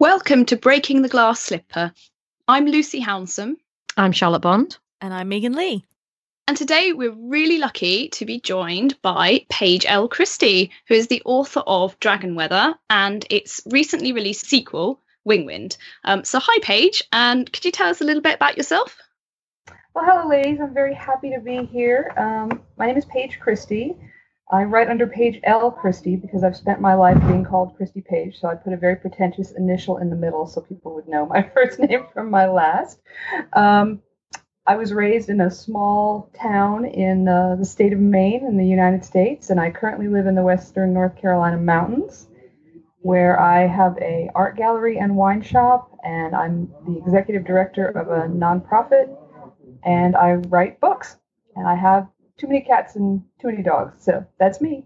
Welcome to Breaking the Glass Slipper. I'm Lucy Hounsome. I'm Charlotte Bond. And I'm Megan Lee. And today we're really lucky to be joined by Paige L. Christie, who is the author of Dragon Weather and its recently released sequel, Wingwind. Um, so, hi, Paige, and could you tell us a little bit about yourself? Well, hello, ladies. I'm very happy to be here. Um, my name is Paige Christie. I write under Paige L. Christie because I've spent my life being called Christie Paige, so I put a very pretentious initial in the middle so people would know my first name from my last. Um, I was raised in a small town in uh, the state of Maine in the United States, and I currently live in the western North Carolina mountains, where I have a art gallery and wine shop, and I'm the executive director of a nonprofit, and I write books, and I have too many cats and too many dogs. So that's me.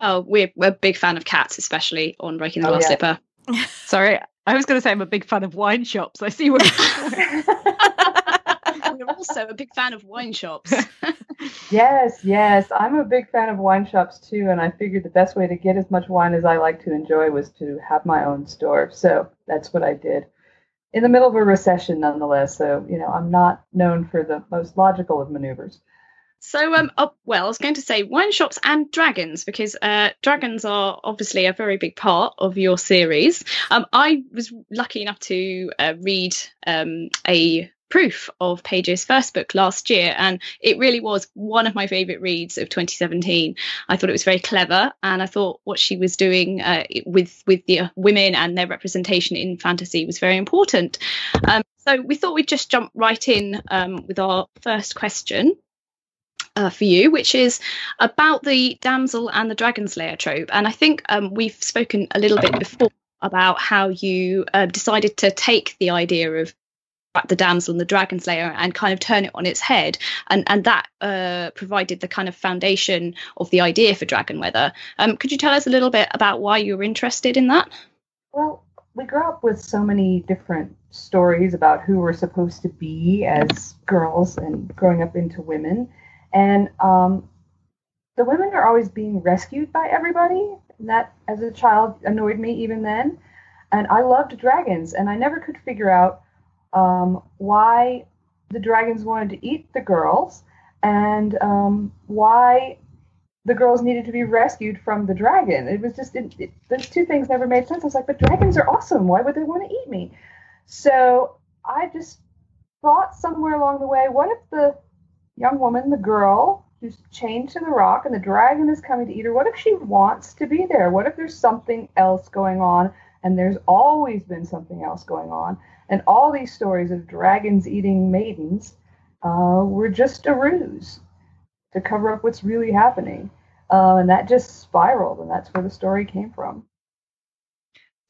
Oh, we're, we're a big fan of cats, especially on Breaking the Glass oh, yeah. Slipper. Sorry, I was going to say I'm a big fan of wine shops. I see where we're also a big fan of wine shops. yes, yes, I'm a big fan of wine shops too, and I figured the best way to get as much wine as I like to enjoy was to have my own store. So that's what I did. In the middle of a recession, nonetheless. So you know, I'm not known for the most logical of maneuvers. So, um, oh, well, I was going to say wine shops and dragons because uh, dragons are obviously a very big part of your series. Um, I was lucky enough to uh, read um, a proof of Paige's first book last year, and it really was one of my favourite reads of 2017. I thought it was very clever, and I thought what she was doing uh, with with the uh, women and their representation in fantasy was very important. Um, so we thought we'd just jump right in um, with our first question uh, for you, which is about the damsel and the dragon slayer trope. And I think um, we've spoken a little bit before about how you uh, decided to take the idea of the damsel and the dragon slayer and kind of turn it on its head. And and that uh, provided the kind of foundation of the idea for dragon weather. Um, could you tell us a little bit about why you were interested in that? Well we grew up with so many different stories about who we're supposed to be as girls and growing up into women and um, the women are always being rescued by everybody. And that, as a child, annoyed me even then. And I loved dragons, and I never could figure out um, why the dragons wanted to eat the girls and um, why the girls needed to be rescued from the dragon. It was just, it, it, those two things never made sense. I was like, but dragons are awesome. Why would they want to eat me? So I just thought somewhere along the way, what if the young woman, the girl who's chained to the rock and the dragon is coming to eat her, what if she wants to be there? What if there's something else going on? And there's always been something else going on. And all these stories of dragons eating maidens uh, were just a ruse to cover up what's really happening. Uh, and that just spiraled, and that's where the story came from.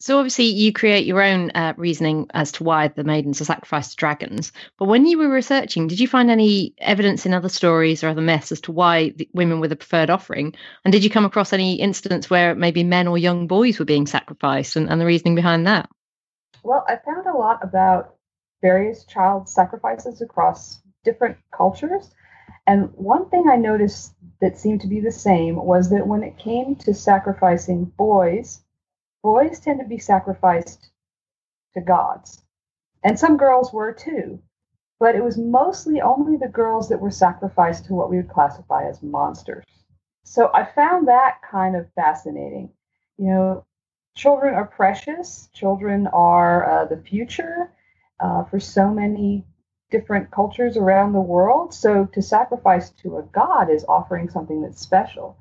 So obviously, you create your own uh, reasoning as to why the maidens are sacrificed to dragons. But when you were researching, did you find any evidence in other stories or other myths as to why women were the preferred offering? And did you come across any incidents where maybe men or young boys were being sacrificed, and, and the reasoning behind that? Well, I found a lot about various child sacrifices across different cultures. And one thing I noticed that seemed to be the same was that when it came to sacrificing boys, boys tend to be sacrificed to gods. And some girls were too. But it was mostly only the girls that were sacrificed to what we would classify as monsters. So I found that kind of fascinating. You know, children are precious, children are uh, the future uh, for so many different cultures around the world. So to sacrifice to a god is offering something that's special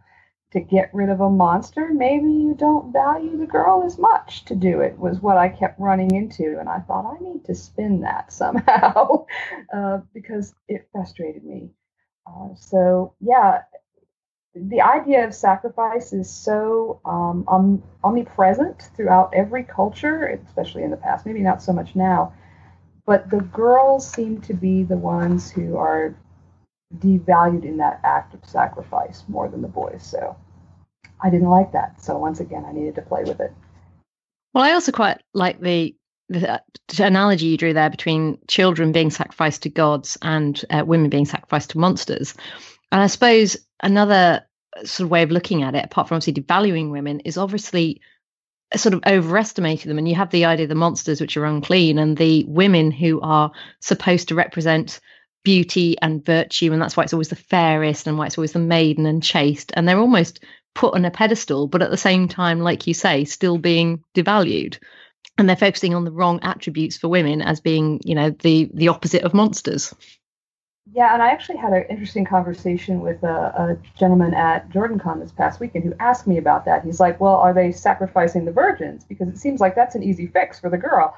to get rid of a monster, maybe you don't value the girl as much to do it, was what I kept running into. And I thought, I need to spin that somehow uh, because it frustrated me. Uh, so, yeah, the idea of sacrifice is so um, omnipresent throughout every culture, especially in the past, maybe not so much now. But the girls seem to be the ones who are devalued in that act of sacrifice more than the boys. So I didn't like that. So once again, I needed to play with it. Well, I also quite like the the analogy you drew there between children being sacrificed to gods and uh, women being sacrificed to monsters. And I suppose another sort of way of looking at it, apart from obviously devaluing women, is obviously sort of overestimating them. And you have the idea of the monsters, which are unclean, and the women who are supposed to represent beauty and virtue. And that's why it's always the fairest and why it's always the maiden and chaste. And they're almost put on a pedestal, but at the same time, like you say, still being devalued. And they're focusing on the wrong attributes for women as being, you know, the the opposite of monsters. Yeah, and I actually had an interesting conversation with a, a gentleman at JordanCon this past weekend who asked me about that. He's like, "Well, are they sacrificing the virgins? Because it seems like that's an easy fix for the girl."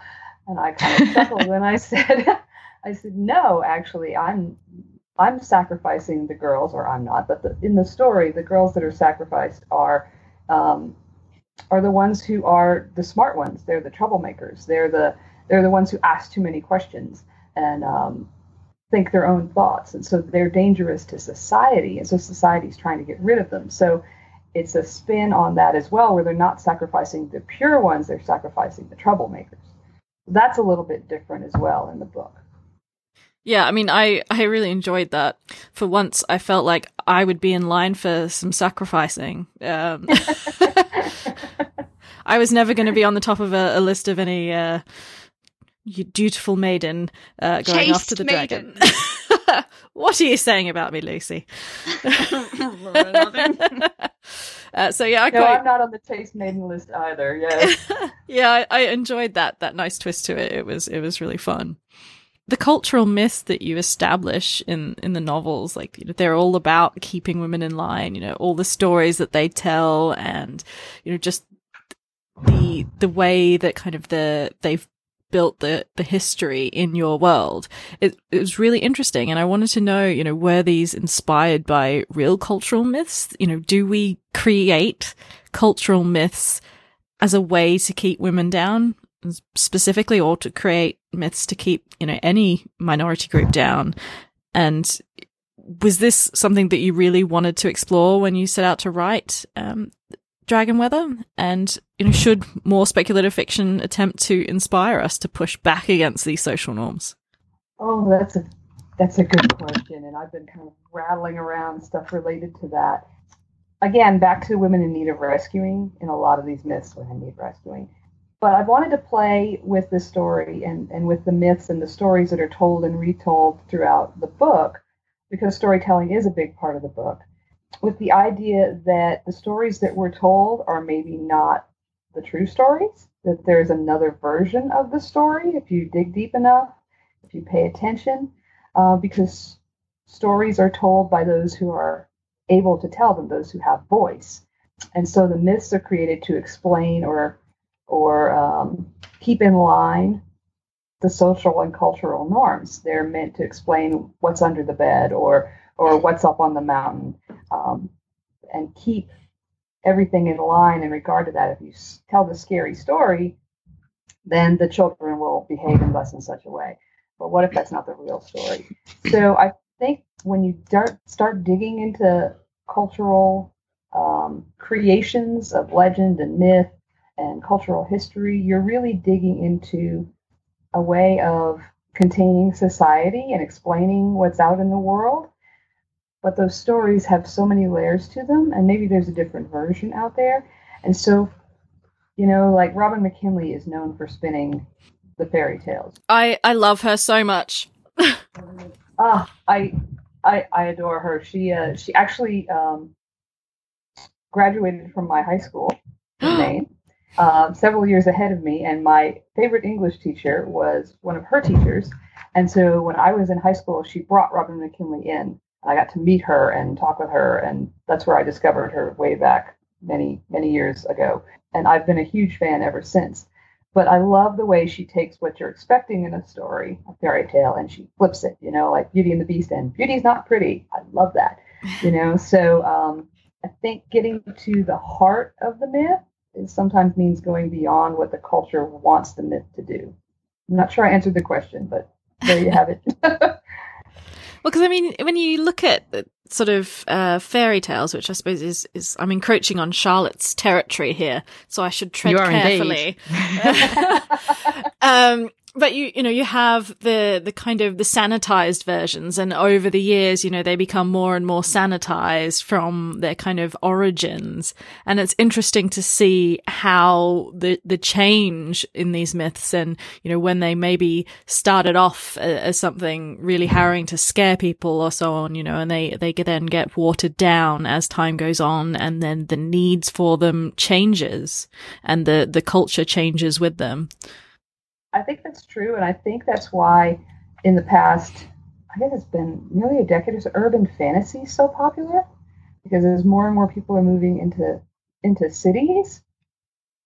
And I kind of chuckled and I said, "I said no, actually, I'm I'm sacrificing the girls, or I'm not, but the, in the story, the girls that are sacrificed are um, are the ones who are the smart ones. They're the troublemakers. They're the they're the ones who ask too many questions and um, think their own thoughts, and so they're dangerous to society. And so society's trying to get rid of them. So it's a spin on that as well, where they're not sacrificing the pure ones; they're sacrificing the troublemakers. That's a little bit different as well in the book. Yeah, I mean, I, I really enjoyed that. For once, I felt like I would be in line for some sacrificing. Um, I was never going to be on the top of a, a list of any uh, dutiful maiden uh, going Chaste after the maiden. dragon. what are you saying about me, Lucy? uh, so yeah, I No, quite I'm not on the taste maiden list either. Yes. yeah, I, I enjoyed that that nice twist to it. It was it was really fun. The cultural myths that you establish in in the novels, like you know, they're all about keeping women in line. You know, all the stories that they tell, and you know, just the the way that kind of the they've built the the history in your world. It, it was really interesting, and I wanted to know, you know, were these inspired by real cultural myths? You know, do we create cultural myths as a way to keep women down specifically, or to create myths to keep you know any minority group down? And was this something that you really wanted to explore when you set out to write um, Dragon Weather? And you know, should more speculative fiction attempt to inspire us to push back against these social norms? Oh, that's a that's a good question, and I've been kind of rattling around stuff related to that. Again, back to women in need of rescuing, in a lot of these myths, women need rescuing. But I wanted to play with the story and, and with the myths and the stories that are told and retold throughout the book, because storytelling is a big part of the book, with the idea that the stories that we're told are maybe not the true stories, that there's another version of the story if you dig deep enough, if you pay attention, uh, because stories are told by those who are able to tell them, those who have voice. And so the myths are created to explain or or um, keep in line the social and cultural norms. They're meant to explain what's under the bed or or what's up on the mountain, um, and keep everything in line in regard to that. If you tell the scary story, then the children will behave in thus in such a way. But what if that's not the real story? So I think when you start start digging into cultural um, creations of legend and myth and cultural history, you're really digging into a way of containing society and explaining what's out in the world. But those stories have so many layers to them, and maybe there's a different version out there. And so, you know, like Robin McKinley is known for spinning the fairy tales. I I love her so much. Ah, I, I, I adore her. She, uh, she actually um, graduated from my high school in Maine, um, several years ahead of me, and my favorite English teacher was one of her teachers. And so when I was in high school, she brought Robin McKinley in. And I got to meet her and talk with her, and that's where I discovered her way back many, many years ago. And I've been a huge fan ever since. But I love the way she takes what you're expecting in a story, a fairy tale, and she flips it, you know, like Beauty and the Beast and Beauty's not pretty. I love that, you know. So um, I think getting to the heart of the myth is sometimes means going beyond what the culture wants the myth to do. I'm not sure I answered the question, but there you have it. Well, because I mean, when you look at the sort of uh, fairy tales, which I suppose is is I'm encroaching on Charlotte's territory here, so I should tread You are carefully. um, but you you know you have the the kind of the sanitized versions and over the years you know they become more and more sanitized from their kind of origins. And it's interesting to see how the the change in these myths and you know when they maybe started off uh, as something really harrowing to scare people or so on you know and they they then get watered down as time goes on and then the needs for them changes and the the culture changes with them I think that's true, and I think that's why in the past, I guess it's been nearly a decade so, urban fantasy so popular because as more and more people are moving into into cities,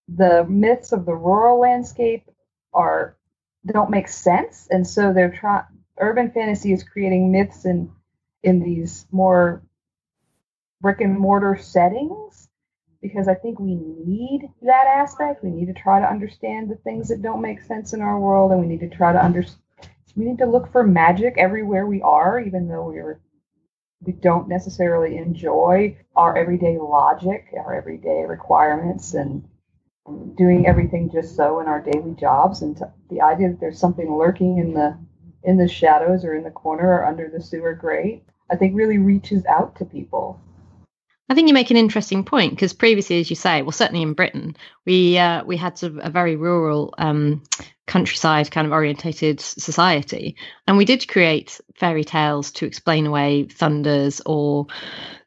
the myths of the rural landscape are don't make sense, and so they're trying. Urban fantasy is creating myths in in these more brick and mortar settings because I think we need that aspect. We need to try to understand the things that don't make sense in our world, and we need to try to understand. We need to look for magic everywhere we are, even though we're we don't necessarily enjoy our everyday logic, our everyday requirements, and doing everything just so in our daily jobs. And the idea that there's something lurking in the in the shadows or in the corner or under the sewer grate, I think really reaches out to people. I think you make an interesting point because previously, as you say, well, certainly in Britain, we uh, we had sort of a very rural um, countryside kind of orientated society, and we did create fairy tales to explain away thunders or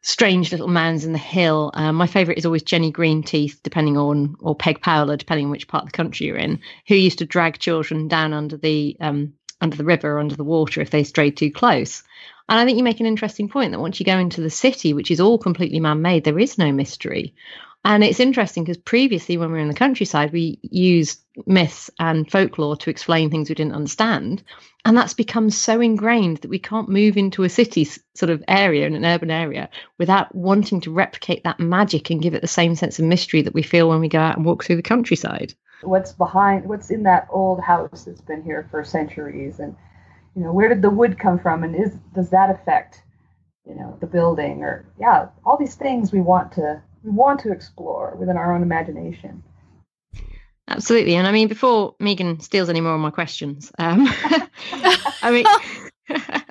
strange little mounds in the hill. Um, my favourite is always Jenny Greenteeth, depending on or Peg Powler, depending on which part of the country you're in, who used to drag children down under the um, under the river or under the water if they strayed too close. And I think you make an interesting point that once you go into the city, which is all completely man made, there is no mystery. And it's interesting because previously, when we were in the countryside, we used myths and folklore to explain things we didn't understand. And that's become so ingrained that we can't move into a city sort of area, in an urban area, without wanting to replicate that magic and give it the same sense of mystery that we feel when we go out and walk through the countryside. What's behind, what's in that old house that's been here for centuries? And you know where did the wood come from and is does that affect you know the building or yeah all these things we want to we want to explore within our own imagination absolutely and i mean before megan steals any more of my questions um, i mean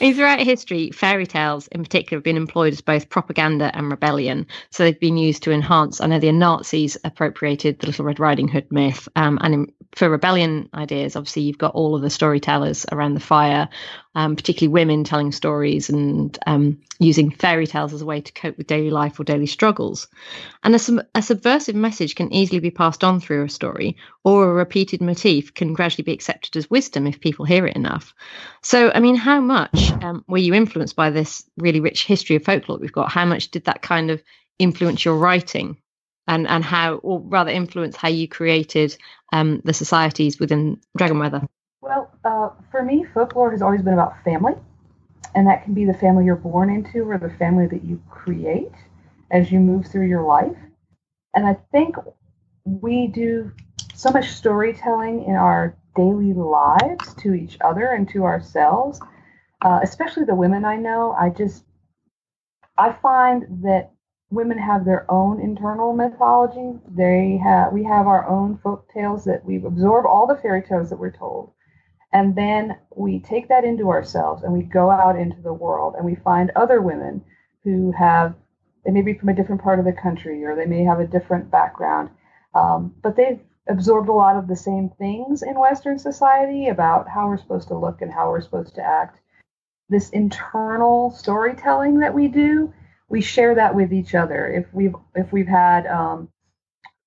mean, throughout history, fairy tales in particular have been employed as both propaganda and rebellion. So they've been used to enhance. I know the Nazis appropriated the Little Red Riding Hood myth, um, and in, for rebellion ideas, obviously you've got all of the storytellers around the fire, um, particularly women telling stories and um, using fairy tales as a way to cope with daily life or daily struggles. And a, a, subversive message can easily be passed on through a story, or a repeated motif can gradually be accepted as wisdom if people hear it enough. So, I mean, how much um, were you influenced by this really rich history of folklore we've got? How much did that kind of influence your writing? And, and how, or rather, influence how you created um, the societies within Dragonweather? Well, uh, for me, folklore has always been about family, and that can be the family you're born into or the family that you create as you move through your life. And I think we do so much storytelling in our daily lives to each other and to ourselves, uh, especially the women I know. I just, I find that women have their own internal mythology. They have, we have our own folk tales that we absorb all the fairy tales that we're told and then we take that into ourselves and we go out into the world and we find other women who have, they may be from a different part of the country or they may have a different background, um, but they've absorbed a lot of the same things in Western society about how we're supposed to look and how we're supposed to act. This internal storytelling that we do, we share that with each other. If we've if we've had um,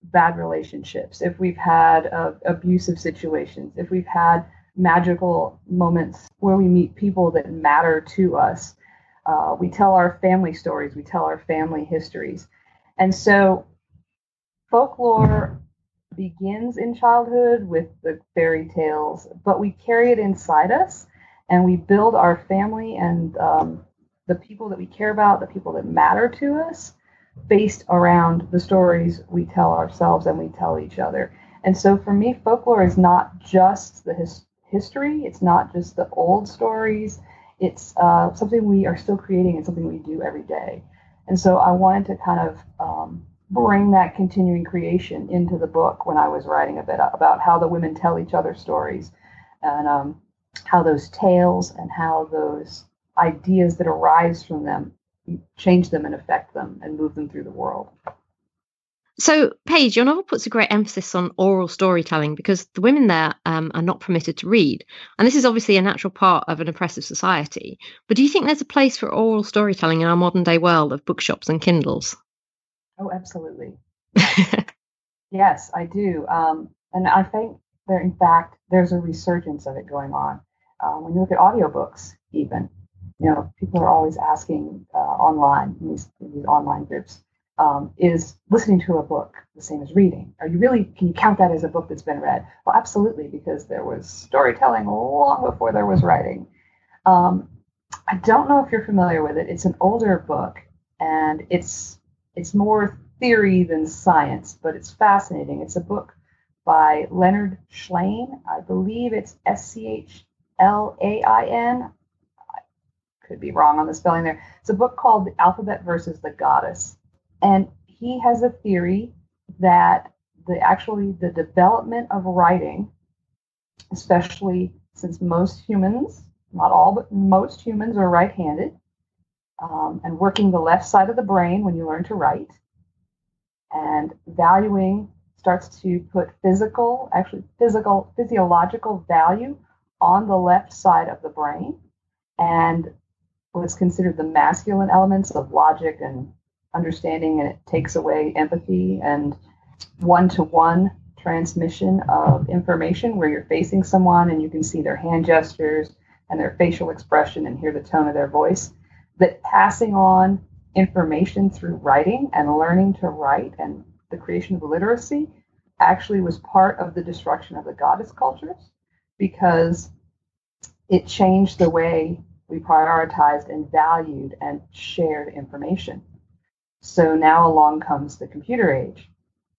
bad relationships, if we've had uh, abusive situations, if we've had magical moments where we meet people that matter to us. Uh, we tell our family stories, we tell our family histories. And so folklore begins in childhood with the fairy tales, but we carry it inside us and we build our family and um, the people that we care about, the people that matter to us, based around the stories we tell ourselves and we tell each other. And so for me, folklore is not just the his- history. It's not just the old stories. It's uh, something we are still creating and something we do every day. And so I wanted to kind of um, bring that continuing creation into the book when I was writing a bit about how the women tell each other stories and um, how those tales and how those ideas that arise from them change them and affect them and move them through the world. So, Paige, your novel puts a great emphasis on oral storytelling because the women there um, are not permitted to read. And this is obviously a natural part of an oppressive society. But do you think there's a place for oral storytelling in our modern day world of bookshops and Kindles? Oh, absolutely. yes, I do. Um, and I think there, in fact, there's a resurgence of it going on. Um, when you look at audiobooks, even, you know, people are always asking uh, online in these, in these online groups, um, is listening to a book the same as reading? Are you really, can you count that as a book that's been read? Well, absolutely, because there was storytelling long before there was writing. Um, I don't know if you're familiar with it. It's an older book, and it's it's more theory than science, but it's fascinating. It's a book by Leonard Shlain. I believe it's S C H L A I N. I could be wrong on the spelling there. It's a book called The Alphabet versus the Goddess. And he has a theory that the actually the development of writing, especially since most humans, not all, but most humans are right-handed, um, and working the left side of the brain when you learn to write, and valuing starts to put physical, actually physical, physiological value on the left side of the brain, and what's considered the masculine elements of logic and understanding and it takes away empathy and one to one transmission of information where you're facing someone and you can see their hand gestures and their facial expression and hear the tone of their voice. That passing on information through writing and learning to write and the creation of literacy actually was part of the destruction of the goddess cultures because it changed the way we prioritized and valued and shared information. So now along comes the computer age,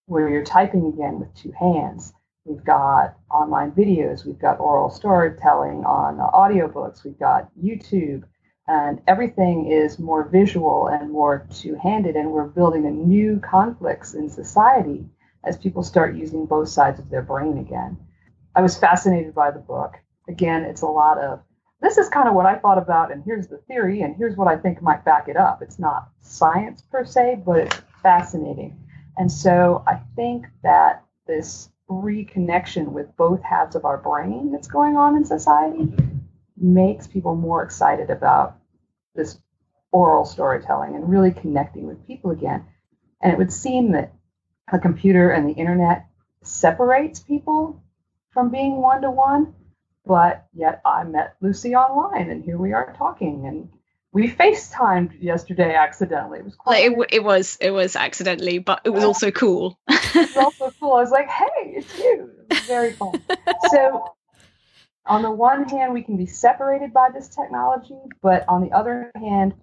where you're typing again with two hands. We've got online videos, we've got oral storytelling on audiobooks, we've got YouTube, and everything is more visual and more two handed. And we're building a new conflicts in society as people start using both sides of their brain again. I was fascinated by the book. Again, it's a lot of this is kind of what I thought about, and here's the theory, and here's what I think might back it up. It's not science per se, but it's fascinating. And so I think that this reconnection with both halves of our brain that's going on in society makes people more excited about this oral storytelling and really connecting with people again. And it would seem that a computer and the internet separates people from being one to one but yet I met Lucy online, and here we are talking, and we FaceTimed yesterday accidentally. It was quite it, it was it was accidentally, but it was also cool. it was also cool. I was like, "Hey, it's you!" It very fun. so, on the one hand, we can be separated by this technology, but on the other hand,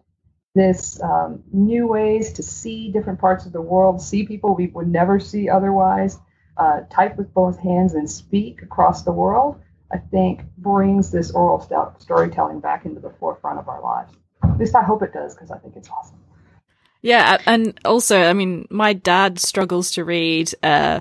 this um, new ways to see different parts of the world, see people we would never see otherwise, uh, type with both hands and speak across the world I think brings this oral st- storytelling back into the forefront of our lives. At least I hope it does because I think it's awesome. Yeah, and also, I mean, my dad struggles to read uh,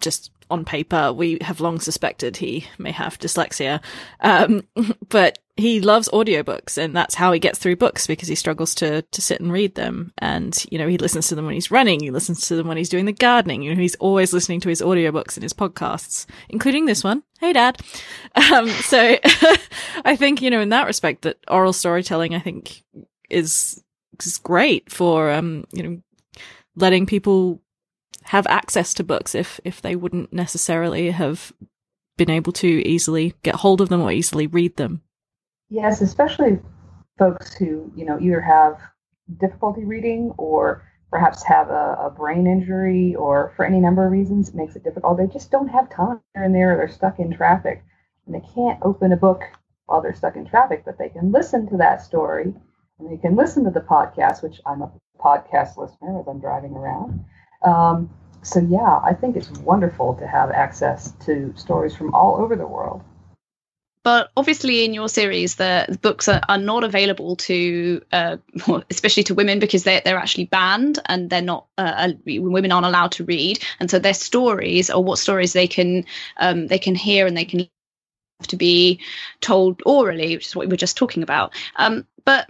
just on paper. We have long suspected he may have dyslexia, um, but he loves audiobooks and that's how he gets through books because he struggles to to sit and read them. And you know he listens to them when he's running he listens to them when he's doing the gardening you know he's always listening to his audiobooks and his podcasts including this one. Hey dad. Um, so i think you know in that respect that oral storytelling i think is is great for um you know letting people have access to books if if they wouldn't necessarily have been able to easily get hold of them or easily read them Yes, especially folks who, you know, either have difficulty reading or perhaps have a, a, brain injury or for any number of reasons it makes it difficult. They just don't have time here and there. They're stuck in traffic and they can't open a book while they're stuck in traffic, but they can listen to that story and they can listen to the podcast, which I'm a podcast listener as I'm driving around. Um, so, yeah, I think it's wonderful to have access to stories from all over the world. But obviously in your series the, the books are, are, not available to uh, especially to women because they're, they're actually banned and they're not uh, women aren't allowed to read and so their stories or what stories they can um, they can hear and they can have to be told orally which is what we were just talking about um, but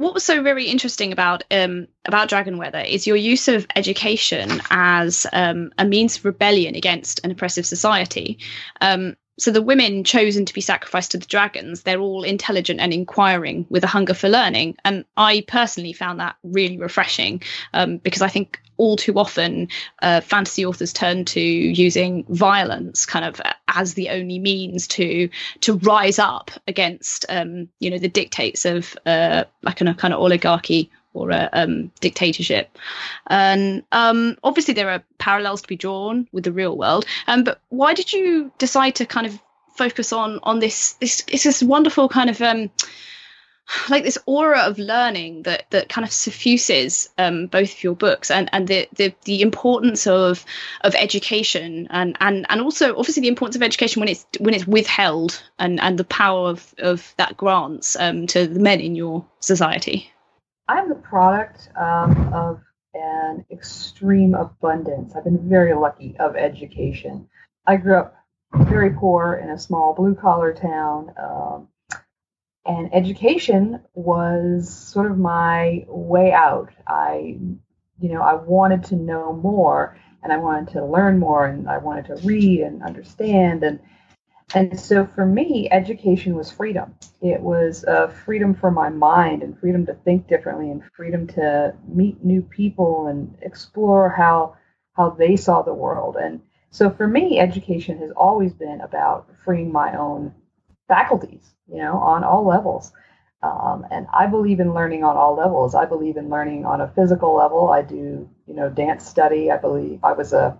what was so very interesting about um, about Dragon Weather is your use of education as um, a means of rebellion against an oppressive society. Um, so the women chosen to be sacrificed to the dragons, they're all intelligent and inquiring with a hunger for learning. And I personally found that really refreshing um, because I think all too often uh, fantasy authors turn to using violence kind of as the only means to to rise up against um, you know the dictates of uh, like a kind of oligarchy or a um, dictatorship. And um, obviously, there are parallels to be drawn with the real world. Um, but why did you decide to kind of focus on on this? This it's this wonderful kind of um, like this aura of learning that that kind of suffuses um, both of your books and and the, the the importance of of education and and and also obviously the importance of education when it's when it's withheld and and the power of of that grants um, to the men in your society. I'm the product um, of an extreme abundance. I've been very lucky of education. I grew up very poor in a small blue collar town. Um, and education was sort of my way out. I, you know, I wanted to know more and I wanted to learn more and I wanted to read and understand. And and so for me, education was freedom. It was uh, freedom for my mind and freedom to think differently and freedom to meet new people and explore how how they saw the world. And so for me, education has always been about freeing my own faculties, you know, on all levels. Um, and I believe in learning on all levels. I believe in learning on a physical level. I do, you know, dance study. I believe I was a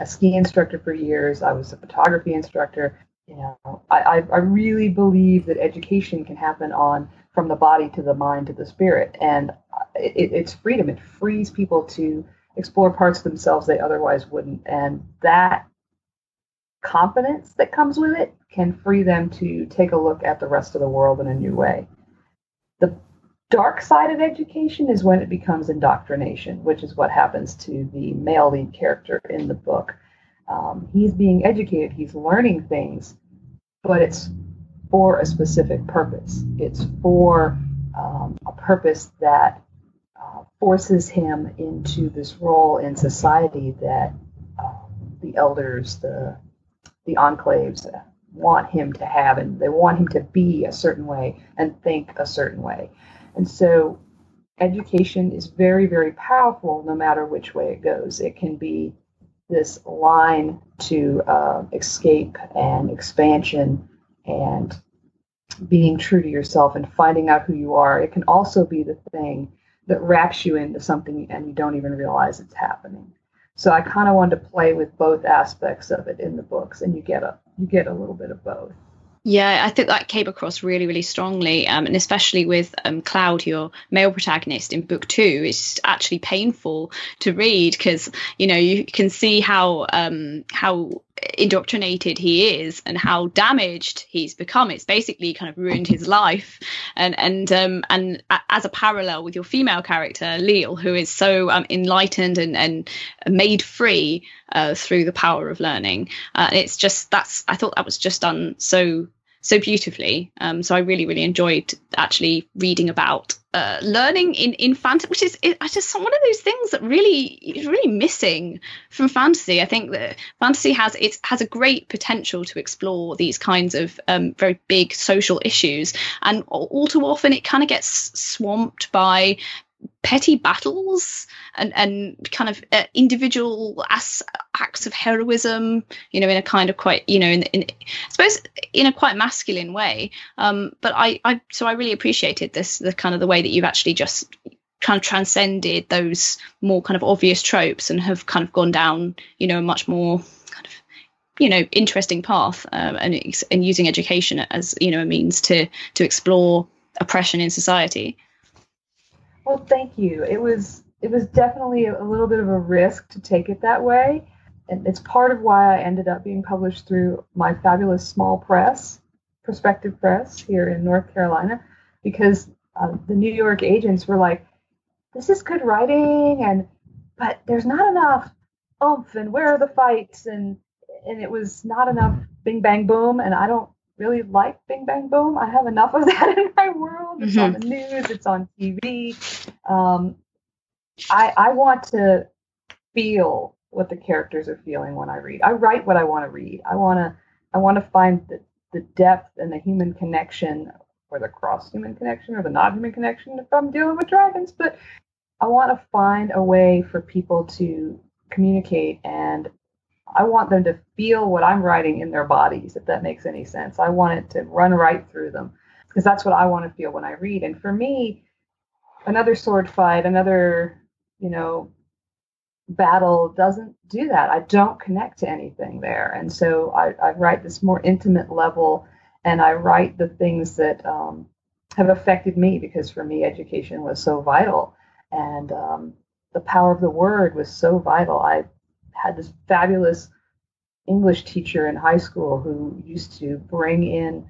a ski instructor for years. I was a photography instructor. You know, I, I really believe that education can happen on from the body to the mind to the spirit, and it, it's freedom. It frees people to explore parts of themselves they otherwise wouldn't, and that confidence that comes with it can free them to take a look at the rest of the world in a new way. The dark side of education is when it becomes indoctrination, which is what happens to the male lead character in the book. Um, he's being educated, he's learning things, but it's for a specific purpose. It's for um, a purpose that uh, forces him into this role in society that uh, the elders, the the enclaves want him to have, and they want him to be a certain way and think a certain way. And so education is very, very powerful no matter which way it goes. It can be this line to uh, escape and expansion and being true to yourself and finding out who you are. It can also be the thing that wraps you into something and you don't even realize it's happening. So I kind of wanted to play with both aspects of it in the books, and you get a you get a little bit of both. Yeah, I think that came across really, really strongly, um, and especially with um, Cloud, your male protagonist in book two, it's actually painful to read because you know you can see how um, how indoctrinated he is and how damaged he's become. It's basically kind of ruined his life, and and um, and as a parallel with your female character Leal, who is so um, enlightened and and made free uh, through the power of learning. Uh, it's just that's I thought that was just done so so beautifully. Um, so I really, really enjoyed actually reading about uh, learning in in fantasy, which is it, just one of those things that really is really missing from fantasy. I think that fantasy has it has a great potential to explore these kinds of um, very big social issues, and all too often it kind of gets swamped by petty battles and and kind of uh, individual acts of heroism you know in a kind of quite you know in, in i suppose in a quite masculine way. Um but i i so i really appreciated this the kind of the way that you've actually just kind of transcended those more kind of obvious tropes and have kind of gone down you know a much more kind of you know interesting path um, and and using education as you know a means to to explore oppression in society well, thank you. It was it was definitely a little bit of a risk to take it that way, and it's part of why I ended up being published through my fabulous small press, Perspective Press, here in North Carolina, because uh, the New York agents were like, "This is good writing, and but there's not enough oomph, and where are the fights?" and and it was not enough Bing Bang Boom, and I don't really like Bing Bang Boom. I have enough of that in my world. It's mm-hmm. on the news. It's on TV. Um, I I want to feel what the characters are feeling when I read. I write what I want to read. I want to I want to find the, the depth and the human connection or the cross human connection or the non human connection if I'm dealing with dragons, but I want to find a way for people to communicate and I want them to feel what I'm writing in their bodies, if that makes any sense. I want it to run right through them because that's what I want to feel when I read. And for me, another sword fight, another, you know, battle doesn't do that. I don't connect to anything there. And so I, I write this more intimate level and I write the things that um, have affected me because for me, education was so vital. And um, the power of the word was so vital. I had this fabulous English teacher in high school who used to bring in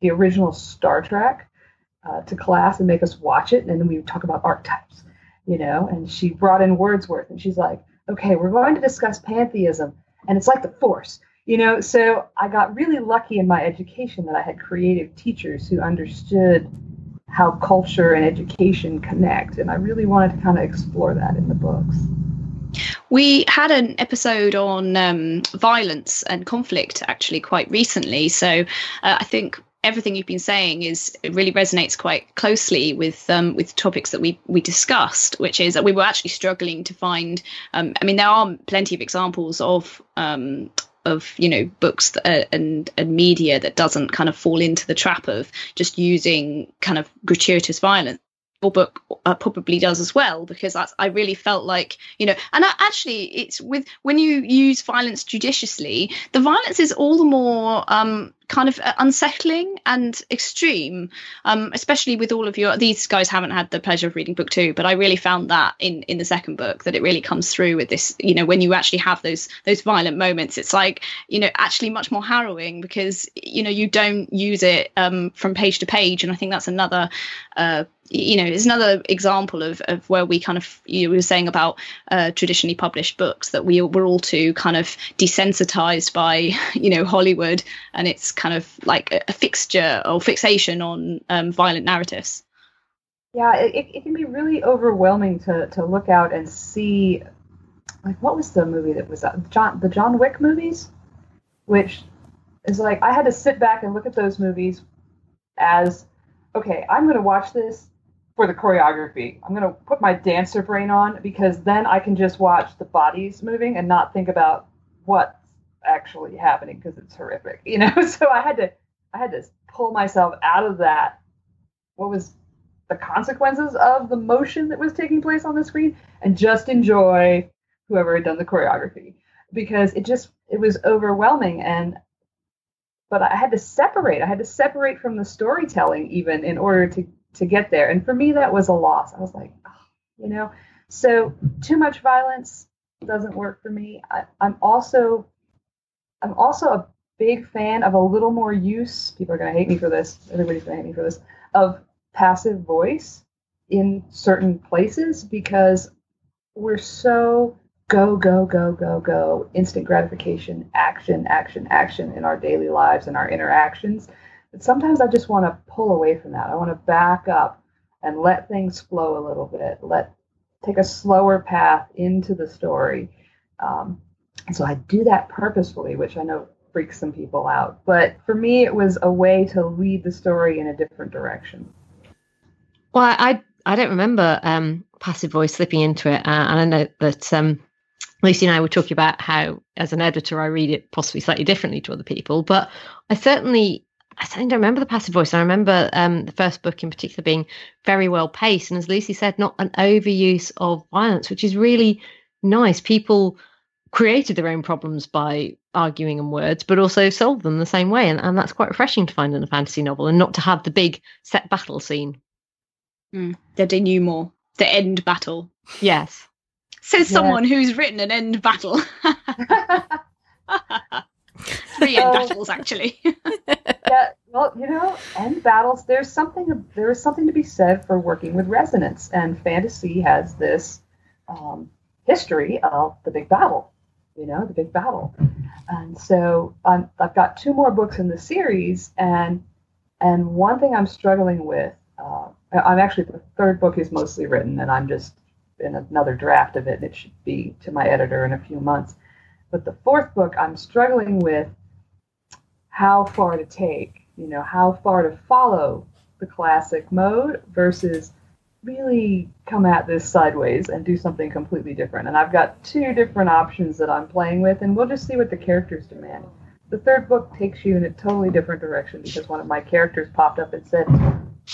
the original Star Trek uh, to class and make us watch it. And then we would talk about archetypes you know, and she brought in Wordsworth and she's like, okay, we're going to discuss pantheism and it's like the force, you know. So I got really lucky in my education that I had creative teachers who understood how culture and education connect. And I really wanted to kind of explore that in the books. We had an episode on um, violence and conflict actually quite recently. So uh, I think everything you've been saying is it really resonates quite closely with um, with topics that we we discussed, which is that we were actually struggling to find. Um, I mean, there are plenty of examples of um, of you know books that, uh, and and media that doesn't kind of fall into the trap of just using kind of gratuitous violence book uh, probably does as well because I, I really felt like you know and I, actually it's with when you use violence judiciously the violence is all the more um, kind of uh, unsettling and extreme um, especially with all of your these guys haven't had the pleasure of reading book two but i really found that in in the second book that it really comes through with this you know when you actually have those those violent moments it's like you know actually much more harrowing because you know you don't use it um, from page to page. And i think that's another uh, you know it's another example of, of where we kind of you know, we were saying about uh, traditionally published books that we were all too kind of desensitized by you know hollywood. And its kind of like a, fixture or fixation on um, violent narratives yeah it, it can be really overwhelming to to look out and see like what was the movie that was that john the john wick movies which is like i had to sit back and look at those movies as okay i'm going to watch this for the choreography. I'm gonna put my dancer brain on because then I can just watch the bodies moving and not think about what's actually happening because it's horrific, you know. So I had to I had to pull myself out of that. What was the consequences of the motion that was taking place on the screen and just enjoy whoever had done the choreography because it just it was overwhelming and but I had to separate. I had to separate from the storytelling even in order to to get there. And for me, that was a loss. I was like, oh, you know, so too much violence doesn't work for me. I, I'm also, I'm also a big fan of a little more use. People are going to hate me for this. Everybody's going to hate me for this. Of passive voice in certain places because we're so go go go go go instant gratification action action action in our daily lives and our interactions but sometimes I just want to pull away from that. I want to back up and let things flow a little bit. Let take a slower path into the story. Um, so I do that purposefully, which I know freaks some people out. But for me, it was a way to lead the story in a different direction. Well, I I don't remember um, passive voice slipping into it, uh, and I know that um, Lucy and I were talking about how, as an editor, I read it possibly slightly differently to other people. But I certainly I certainly don't remember the passive voice. I remember um, the first book in particular being very well paced, and as Lucy said, not an overuse of violence, which is really nice. People created their own problems by arguing in words, but also solved them the same way, and, and that's quite refreshing to find in a fantasy novel, and not to have the big set battle scene. Mm, the denouement, the end battle. Yes. Says someone who's written an end battle. Three end Oh. battles, actually. yeah, well, you know, end battles. There's something. There is something to be said for working with resonance, and fantasy has this um, history of the big battle. You know, the big battle, and so I'm, I've got two more books in the series, and and one thing I'm struggling with. Uh, I'm actually the third book is mostly written, and I'm just in another draft of it, and it should be to my editor in a few months. But the fourth book, I'm struggling with how far to take, you know, how far to follow the classic mode versus really come at this sideways and do something completely different. And I've got two different options that I'm playing with, and we'll just see what the characters demand. The third book takes you in a totally different direction because one of my characters popped up and said,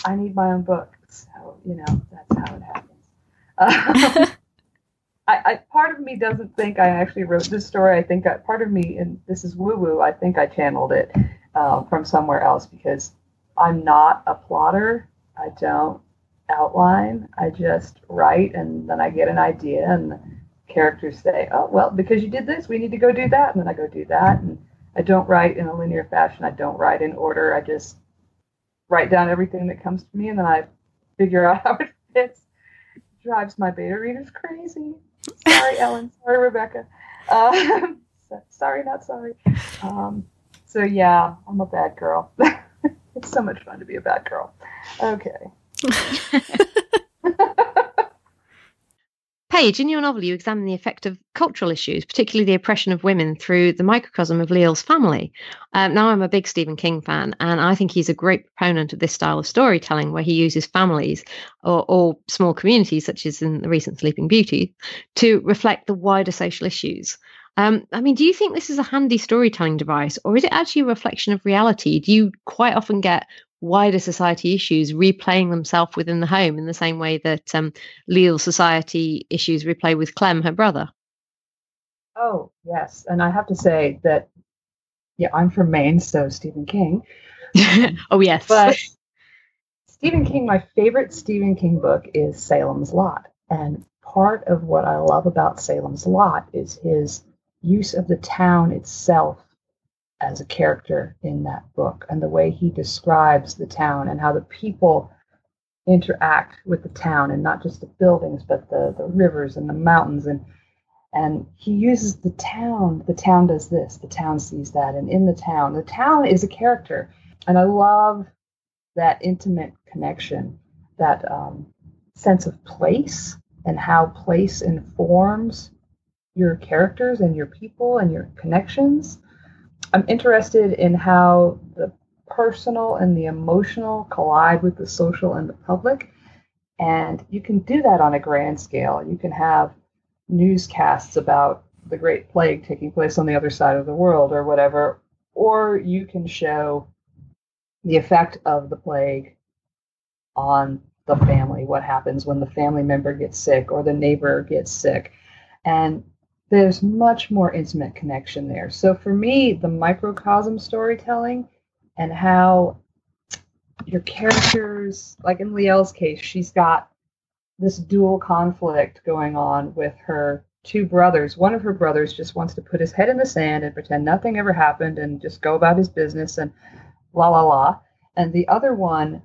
I need my own book. So, you know, that's how it happens. Uh, I, I part of me doesn't think I actually wrote this story. I think I, part of me, and this is woo woo. I think I channeled it uh, from somewhere else because I'm not a plotter. I don't outline. I just write, and then I get an idea, and the characters say, "Oh, well, because you did this, we need to go do that," and then I go do that. And I don't write in a linear fashion. I don't write in order. I just write down everything that comes to me, and then I figure out how it fits. Drives my beta readers crazy. Sorry, Ellen. Sorry, Rebecca. Uh, sorry, not sorry. Um, so yeah, I'm a bad girl. it's so much fun to be a bad girl. Okay. Paige, in your novel, you examine the effect of cultural issues, particularly the oppression of women, through the microcosm of Liel's family. Um, now, I'm a big Stephen King fan, and I think he's a great proponent of this style of storytelling where he uses families or, or small communities, such as in the recent Sleeping Beauty, to reflect the wider social issues. Um, I mean, do you think this is a handy storytelling device, or is it actually a reflection of reality? Do you quite often get wider society issues replaying themselves within the home in the same way that um, Liel society issues replay with Clem, her brother? Oh yes, and I have to say that yeah, I'm from Maine, so Stephen King. oh yes, But Stephen King, my favorite Stephen King book is Salem's Lot. And part of what I love about Salem's Lot is his use of the town itself as a character in that book and the way he describes the town and how the people interact with the town and not just the buildings but the, the rivers and the mountains. And and he uses the town the town does this the town sees that. And in the town the town is a character. And i love that intimate connection that um, sense of place and how place informs your characters and your people and your connections i'm interested in how the personal and the emotional collide with the social and the public and you can do that on a grand scale you can have newscasts about the Great Plague taking place on the other side of the world or whatever, or you can show the effect of the plague on the family, what happens when the family member gets sick or the neighbor gets sick. And there's much more intimate connection there. So for me, the microcosm storytelling and how your characters, like in Liel's case, she's got this dual conflict going on with her two brothers. One of her brothers just wants to put his head in the sand and pretend nothing ever happened and just go about his business and la la la. And the other one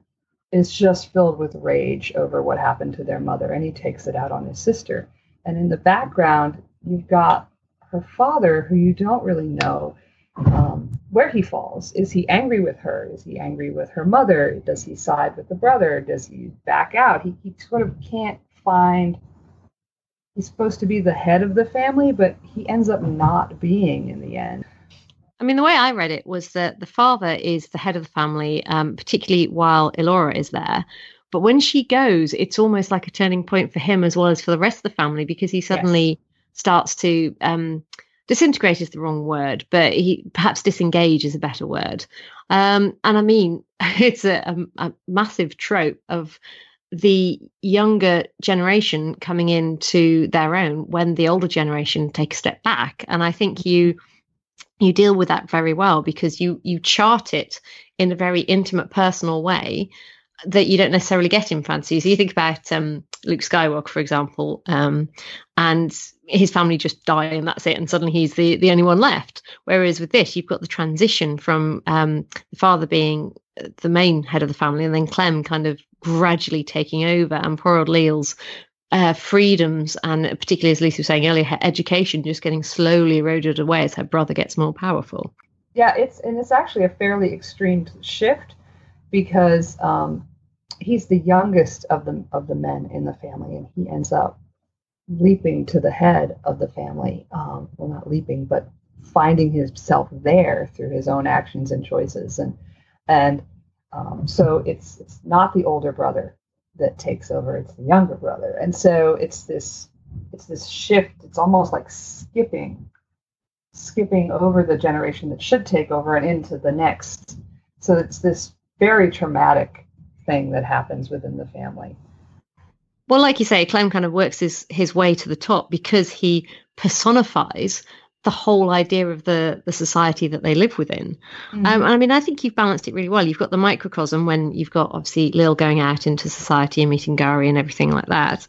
is just filled with rage over what happened to their mother and he takes it out on his sister. And in the background, you've got her father, who you don't really know um, where he falls. Is he angry with her? Is he angry with her mother? Does he side with the brother? Does he back out? He, he sort of can't find. He's supposed to be the head of the family, but he ends up not being in the end. I mean, the way I read it was that the father is the head of the family, um, particularly while Elora is there. But when she goes, it's almost like a turning point for him as well as for the rest of the family because he suddenly yes. Starts to um, disintegrate is the wrong word, but he perhaps disengage is a better word. Um, and I mean, it's a, a, a massive trope of the younger generation coming into their own when the older generation take a step back. And I think you you deal with that very well because you you chart it in a very intimate, personal way that you don't necessarily get in fantasy. So you think about um, Luke Skywalker, for example, um, and his family just die and that's it, and suddenly he's the the only one left. Whereas with this, you've got the transition from um, the father being the main head of the family, and then Clem kind of gradually taking over, and poor old Liel's uh, freedoms and particularly as Lisa was saying earlier, her education just getting slowly eroded away as her brother gets more powerful. Yeah, it's and it's actually a fairly extreme shift because um, he's the youngest of the of the men in the family, and he ends up leaping to the head of the family. Um, well, not leaping, but finding himself there through his own actions and choices, and and um, so it's it's not the older brother that takes over; it's the younger brother, and so it's this it's this shift. It's almost like skipping skipping over the generation that should take over and into the next. So it's this very traumatic thing that happens within the family. Well, like you say, Clem kind of works his his way to the top because he personifies the whole idea of the the society that they live within. Mm-hmm. Um, and I mean, I think you've balanced it really well. You've got the microcosm when you've got obviously Liel going out into society and meeting Gari and everything like that.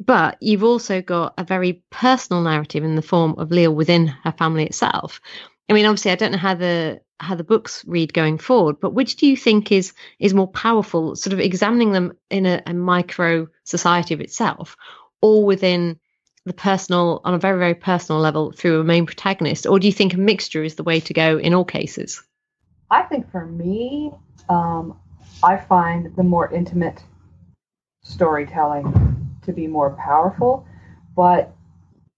But you've also got a very personal narrative in the form of Liel within her family itself. I mean, obviously, I don't know how the how the books read going forward, but which do you think is is more powerful? Sort of examining them in a, a micro society of itself, or within the personal on a very very personal level through a main protagonist, or do you think a mixture is the way to go in all cases? I think for me, um, I find the more intimate storytelling to be more powerful, but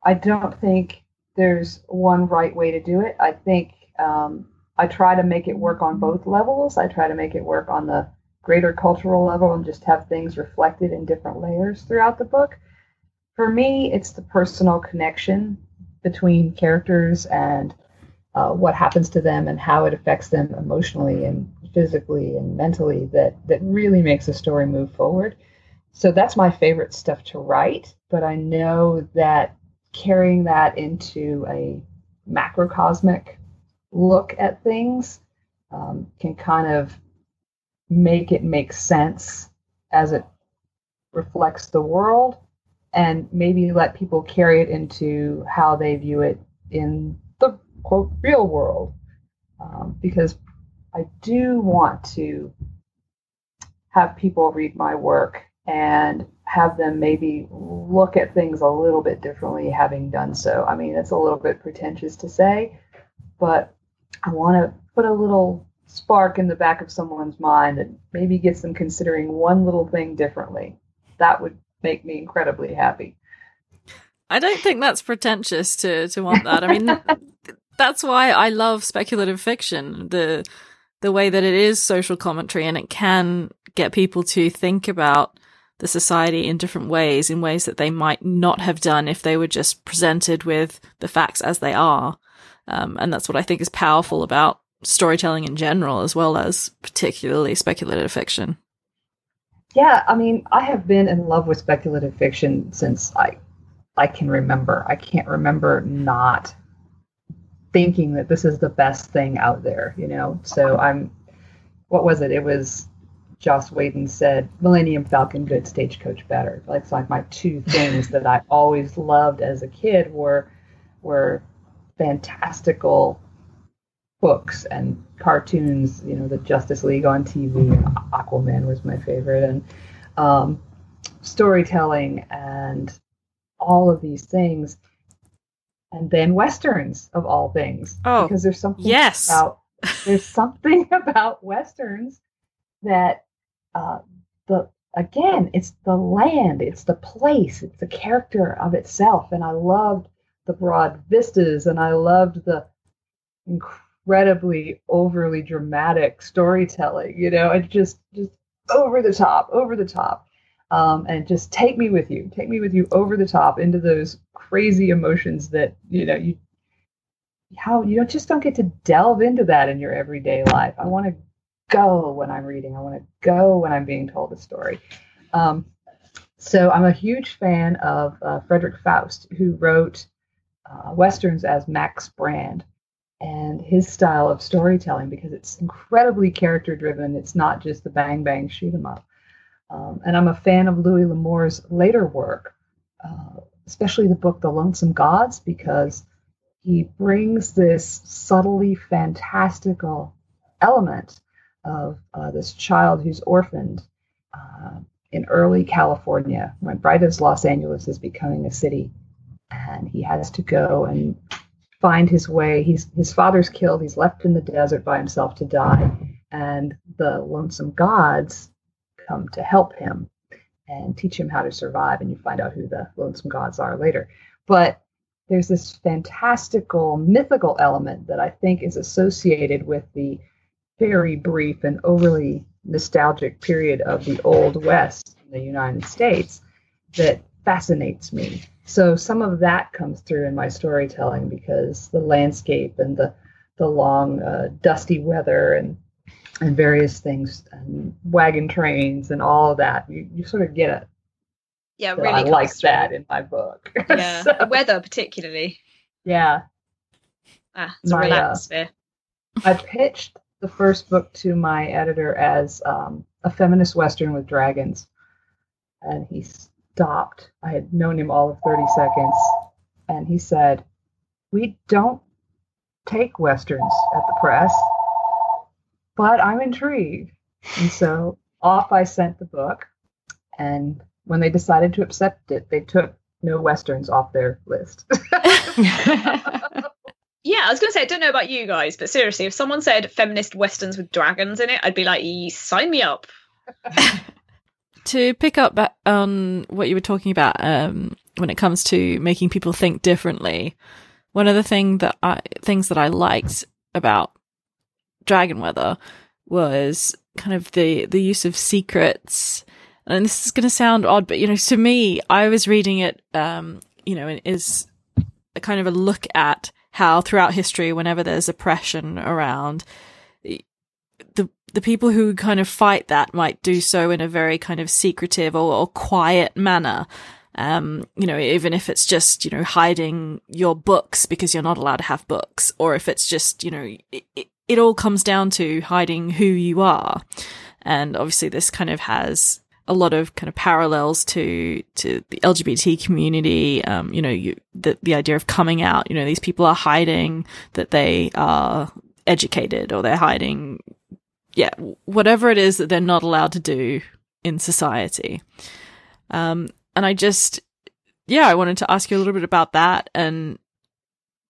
I don't think there's one right way to do it. I think um, I try to make it work on both levels. I try to make it work on the greater cultural level and just have things reflected in different layers throughout the book. For me, it's the personal connection between characters and uh, what happens to them and how it affects them emotionally and physically and mentally that that really makes a story move forward. So that's my favorite stuff to write, but I know that carrying that into a macrocosmic look at things um, can kind of make it make sense as it reflects the world and maybe let people carry it into how they view it in the quote real world. Um, because i do want to have people read my work and have them maybe look at things a little bit differently having done so. I mean, it's a little bit pretentious to say, but I want to put a little spark in the back of someone's mind and maybe gets them considering one little thing differently. That would make me incredibly happy. I don't think that's pretentious to to want that. I mean, that's why I love speculative fiction. The the way that it is social commentary and it can get people to think about the society in different ways, in ways that they might not have done if they were just presented with the facts as they are. Um, and that's what I think is powerful about storytelling in general, as well as particularly speculative fiction. Yeah, I mean, I have been in love with speculative fiction since I I can remember. I can't remember not thinking that this is the best thing out there, you know. So I'm what was it? It was Joss Whedon said, Millennium Falcon good, Stagecoach better. Like, It's like my two things that I always loved as a kid were were fantastical books and cartoons. You know, the Justice League on TV, Aquaman was my favorite, and um, storytelling and all of these things. And then westerns of all things. Oh, because there's something yes. about there's something about westerns that uh, the again, it's the land, it's the place, it's the character of itself. And I loved the broad vistas and I loved the incredibly overly dramatic storytelling, you know, and just just over the top, over the top. Um, and just take me with you, take me with you over the top into those crazy emotions that, you know, you how you don't just don't get to delve into that in your everyday life. I want to go when I'm reading. I want to go when I'm being told a story. Um, so I'm a huge fan of uh, Frederick Faust, who wrote uh, westerns as Max Brand, and his style of storytelling because it's incredibly character driven. It's not just the bang bang shoot 'em up. Um, and I'm a fan of Louis L'Amour's later work, uh, especially the book The Lonesome Gods, because he brings this subtly fantastical element of uh, this child who's orphaned uh, in early California, when right as Los Angeles is becoming a city, and he has to go and find his way. He's his father's killed. He's left in the desert by himself to die, and the lonesome gods come to help him and teach him how to survive. And you find out who the lonesome gods are later. But there's this fantastical mythical element that I think is associated with the very brief and overly nostalgic period of the Old West in the United States that fascinates me. So some of that comes through in my storytelling because the landscape and the the long uh, dusty weather and and various things and wagon trains and all of that. You, you sort of get it. Yeah so really i like through. that in my book. Yeah So, weather particularly. Yeah. Ah, it's a My, real uh, atmosphere. I pitched the first book to my editor as um, a feminist western with dragons. And he stopped. I had known him all of 30 seconds. And he said we don't take westerns at the press but i'm intrigued. And so off i sent the book. And when they decided to accept it they took no westerns off their list yeah i was gonna say i don't know about you guys but seriously if someone said feminist westerns with dragons in it i'd be like sign me up to pick up on what you were talking about um, when it comes to making people think differently, one of the thing that I things that I liked about Dragon Weather was kind of the the use of secrets. And this is going to sound odd, but you know, to me, I was reading it, um, you know, is a kind of a look at how throughout history, whenever there's oppression around, the the people who kind of fight that might do so in a very kind of secretive or, or quiet manner. Um, you know, even if it's just, you know, hiding your books because you're not allowed to have books, or if it's just, you know, it, it, it all comes down to hiding who you are. And obviously this kind of has a lot of kind of parallels to, to the LGBT community. Um, you know, you, the, the idea of coming out, you know, these people are hiding that they are educated or they're hiding yeah, whatever it is that they're not allowed to do in society. Um, and I just, yeah, I wanted to ask you a little bit about that and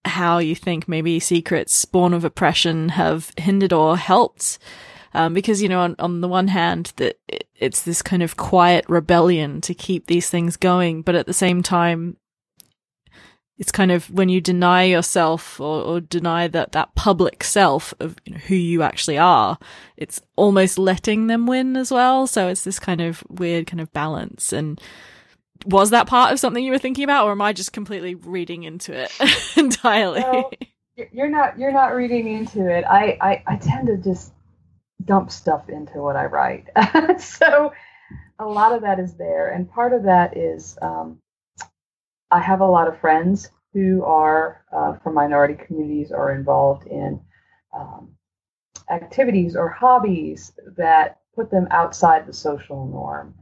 how you think maybe secrets born of oppression have hindered or helped. Um, because, you know, on, on the one hand, that it, it's this kind of quiet rebellion to keep these things going, but at the same time, it's kind of when you deny yourself or, or deny that that public self of you know, who you actually are, it's almost letting them win as well. So it's this kind of weird kind of balance. And was that part of something you were thinking about, or am I just completely reading into it entirely? No. you're not you're not reading into it I, I i tend to just dump stuff into what i write. So a lot of that is there and part of that is um, I have a lot of friends who are uh, from minority communities or involved in um, activities or hobbies that put them outside the social norm.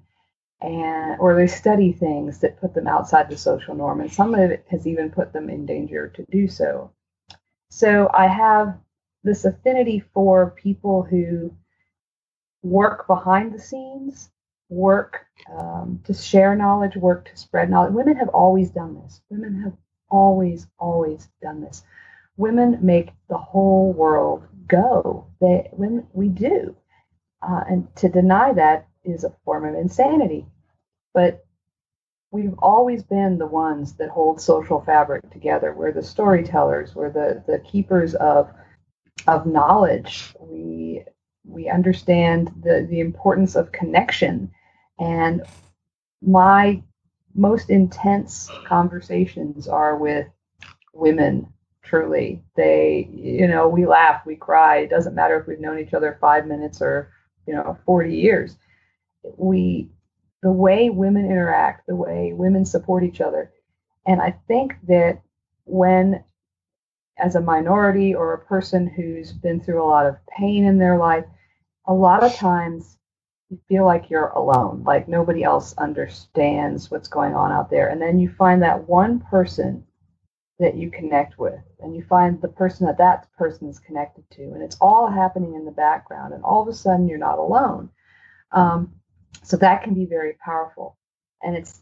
And or they study things that put them outside the social norm and some of it has even put them in danger to do so. So i have this affinity for people who work behind the scenes work um, to share knowledge, work to spread knowledge. Women have always done this. Women have always, always done this. Women make the whole world go. They, women, we do. Uh, and to deny that is a form of insanity. But we've always been the ones that hold social fabric together. We're the storytellers. We're the, the keepers of of knowledge. We we understand the, the importance of connection and my most intense conversations are with women, truly. They, you know, we laugh, we cry. It doesn't matter if we've known each other five minutes or, you know, 40 years. We, the way women interact, the way women support each other. And I think that when, as a minority or a person who's been through a lot of pain in their life, a lot of times you feel like you're alone, like nobody else understands what's going on out there. And then you find that one person that you connect with, and you find the person that that person is connected to, and it's all happening in the background, and all of a sudden you're not alone. Um, so that can be very powerful. And it's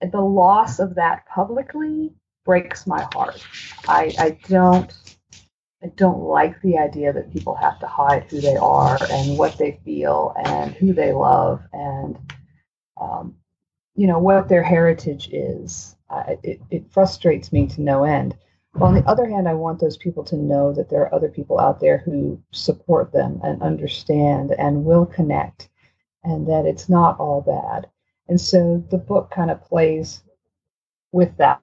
the loss of that publicly breaks my heart. I, I don't I don't like the idea that people have to hide who they are and what they feel and who they love and um, you know what their heritage is. It, it frustrates me to no end. But on the other hand, I want those people to know that there are other people out there who support them and understand and will connect, and that it's not all bad. And so the book kind of plays with that.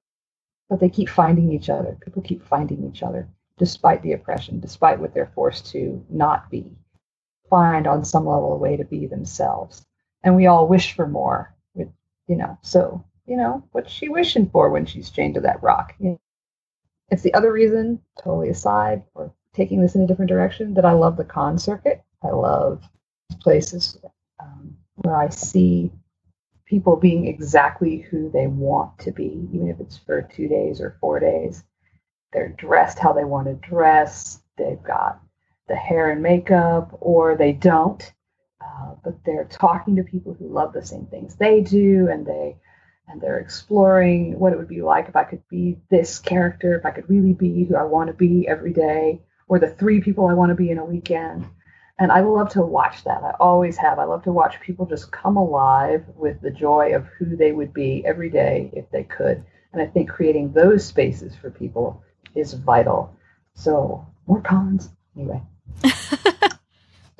But they keep finding each other. People keep finding each other despite the oppression, despite what they're forced to not be, find on some level a way to be themselves. And we all wish for more, with, you know. So, you know, what's she wishing for when she's chained to that rock? You know, it's the other reason, totally aside, or taking this in a different direction, that I love the con circuit. I love places um, where I see people being exactly who they want to be, even if it's for two days or four days they're dressed how they want to dress. They've got the hair and makeup, or they don't. Uh, but they're talking to people who love the same things they do, and they and they're exploring what it would be like if I could be this character, if I could really be who I want to be every day, or the three people I want to be in a weekend. And I love to watch that. I always have. I love to watch people just come alive with the joy of who they would be every day if they could. And I think creating those spaces for people is vital. So more cons. Anyway.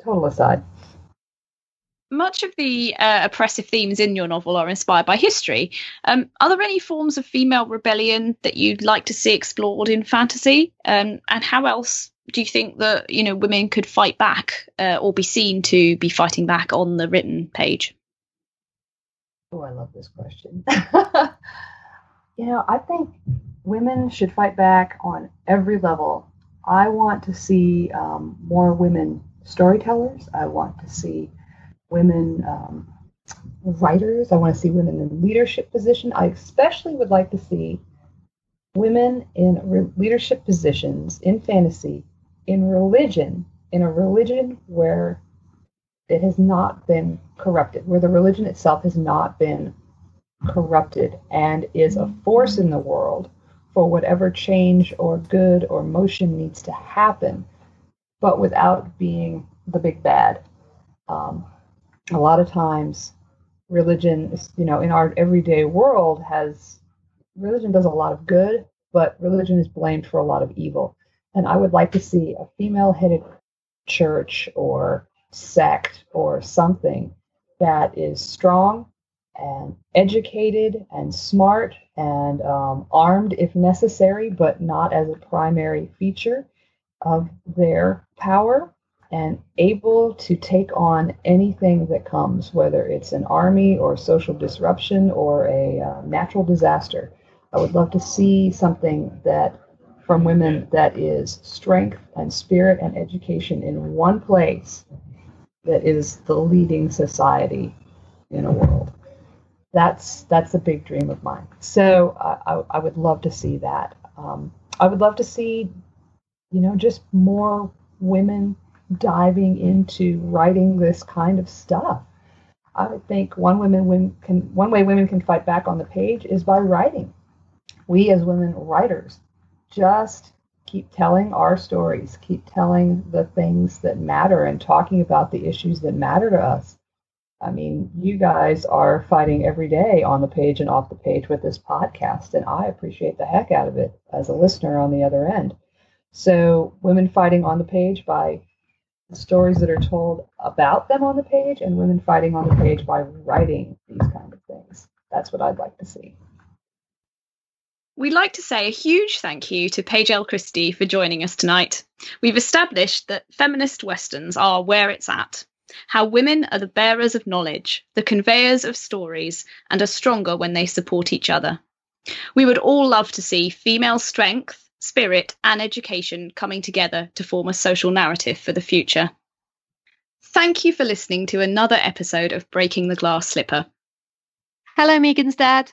Total aside. Much of the uh, oppressive themes in your novel are inspired by history. Um, are there any forms of female rebellion that you'd like to see explored in fantasy? Um, and how else do you think that you know women could fight back uh, or be seen to be fighting back on the written page? Oh, I love this question. you know, I think women should fight back on every level. I want to see um, more women storytellers. I want to see women um, writers. I want to see women in leadership position. I especially would like to see women in re- leadership positions in fantasy, in religion, in a religion where it has not been corrupted, where the religion itself has not been corrupted and is a force in the world for whatever change or good or motion needs to happen, but without being the big bad. Um, a lot of times, religion, is, you know, in our everyday world, has religion does a lot of good, but religion is blamed for a lot of evil. And I would like to see a female headed church or sect or something that is strong and educated and smart and um, armed if necessary, but not as a primary feature of their power, and able to take on anything that comes, whether it's an army or social disruption or a uh, natural disaster. I would love to see something that from women that is strength and spirit and education in one place that is the leading society in a world that's that's a big dream of mine. So I, I would love to see that. Um, I would love to see, you know, just more women diving into writing this kind of stuff. I would think one women, women can one way women can fight back on the page is by writing. We as women writers just keep telling our stories, keep telling the things that matter and talking about the issues that matter to us I mean, you guys are fighting every day on the page and off the page with this podcast, and I appreciate the heck out of it as a listener on the other end. So, women fighting on the page by stories that are told about them on the page, and women fighting on the page by writing these kind of things. That's what I'd like to see. We'd like to say a huge thank you to Paige L. Christie for joining us tonight. We've established that feminist westerns are where it's at, how women are the bearers of knowledge, the conveyors of stories, and are stronger when they support each other. We would all love to see female strength, spirit, and education coming together to form a social narrative for the future. Thank you for listening to another episode of Breaking the Glass Slipper. Hello, Megan's dad.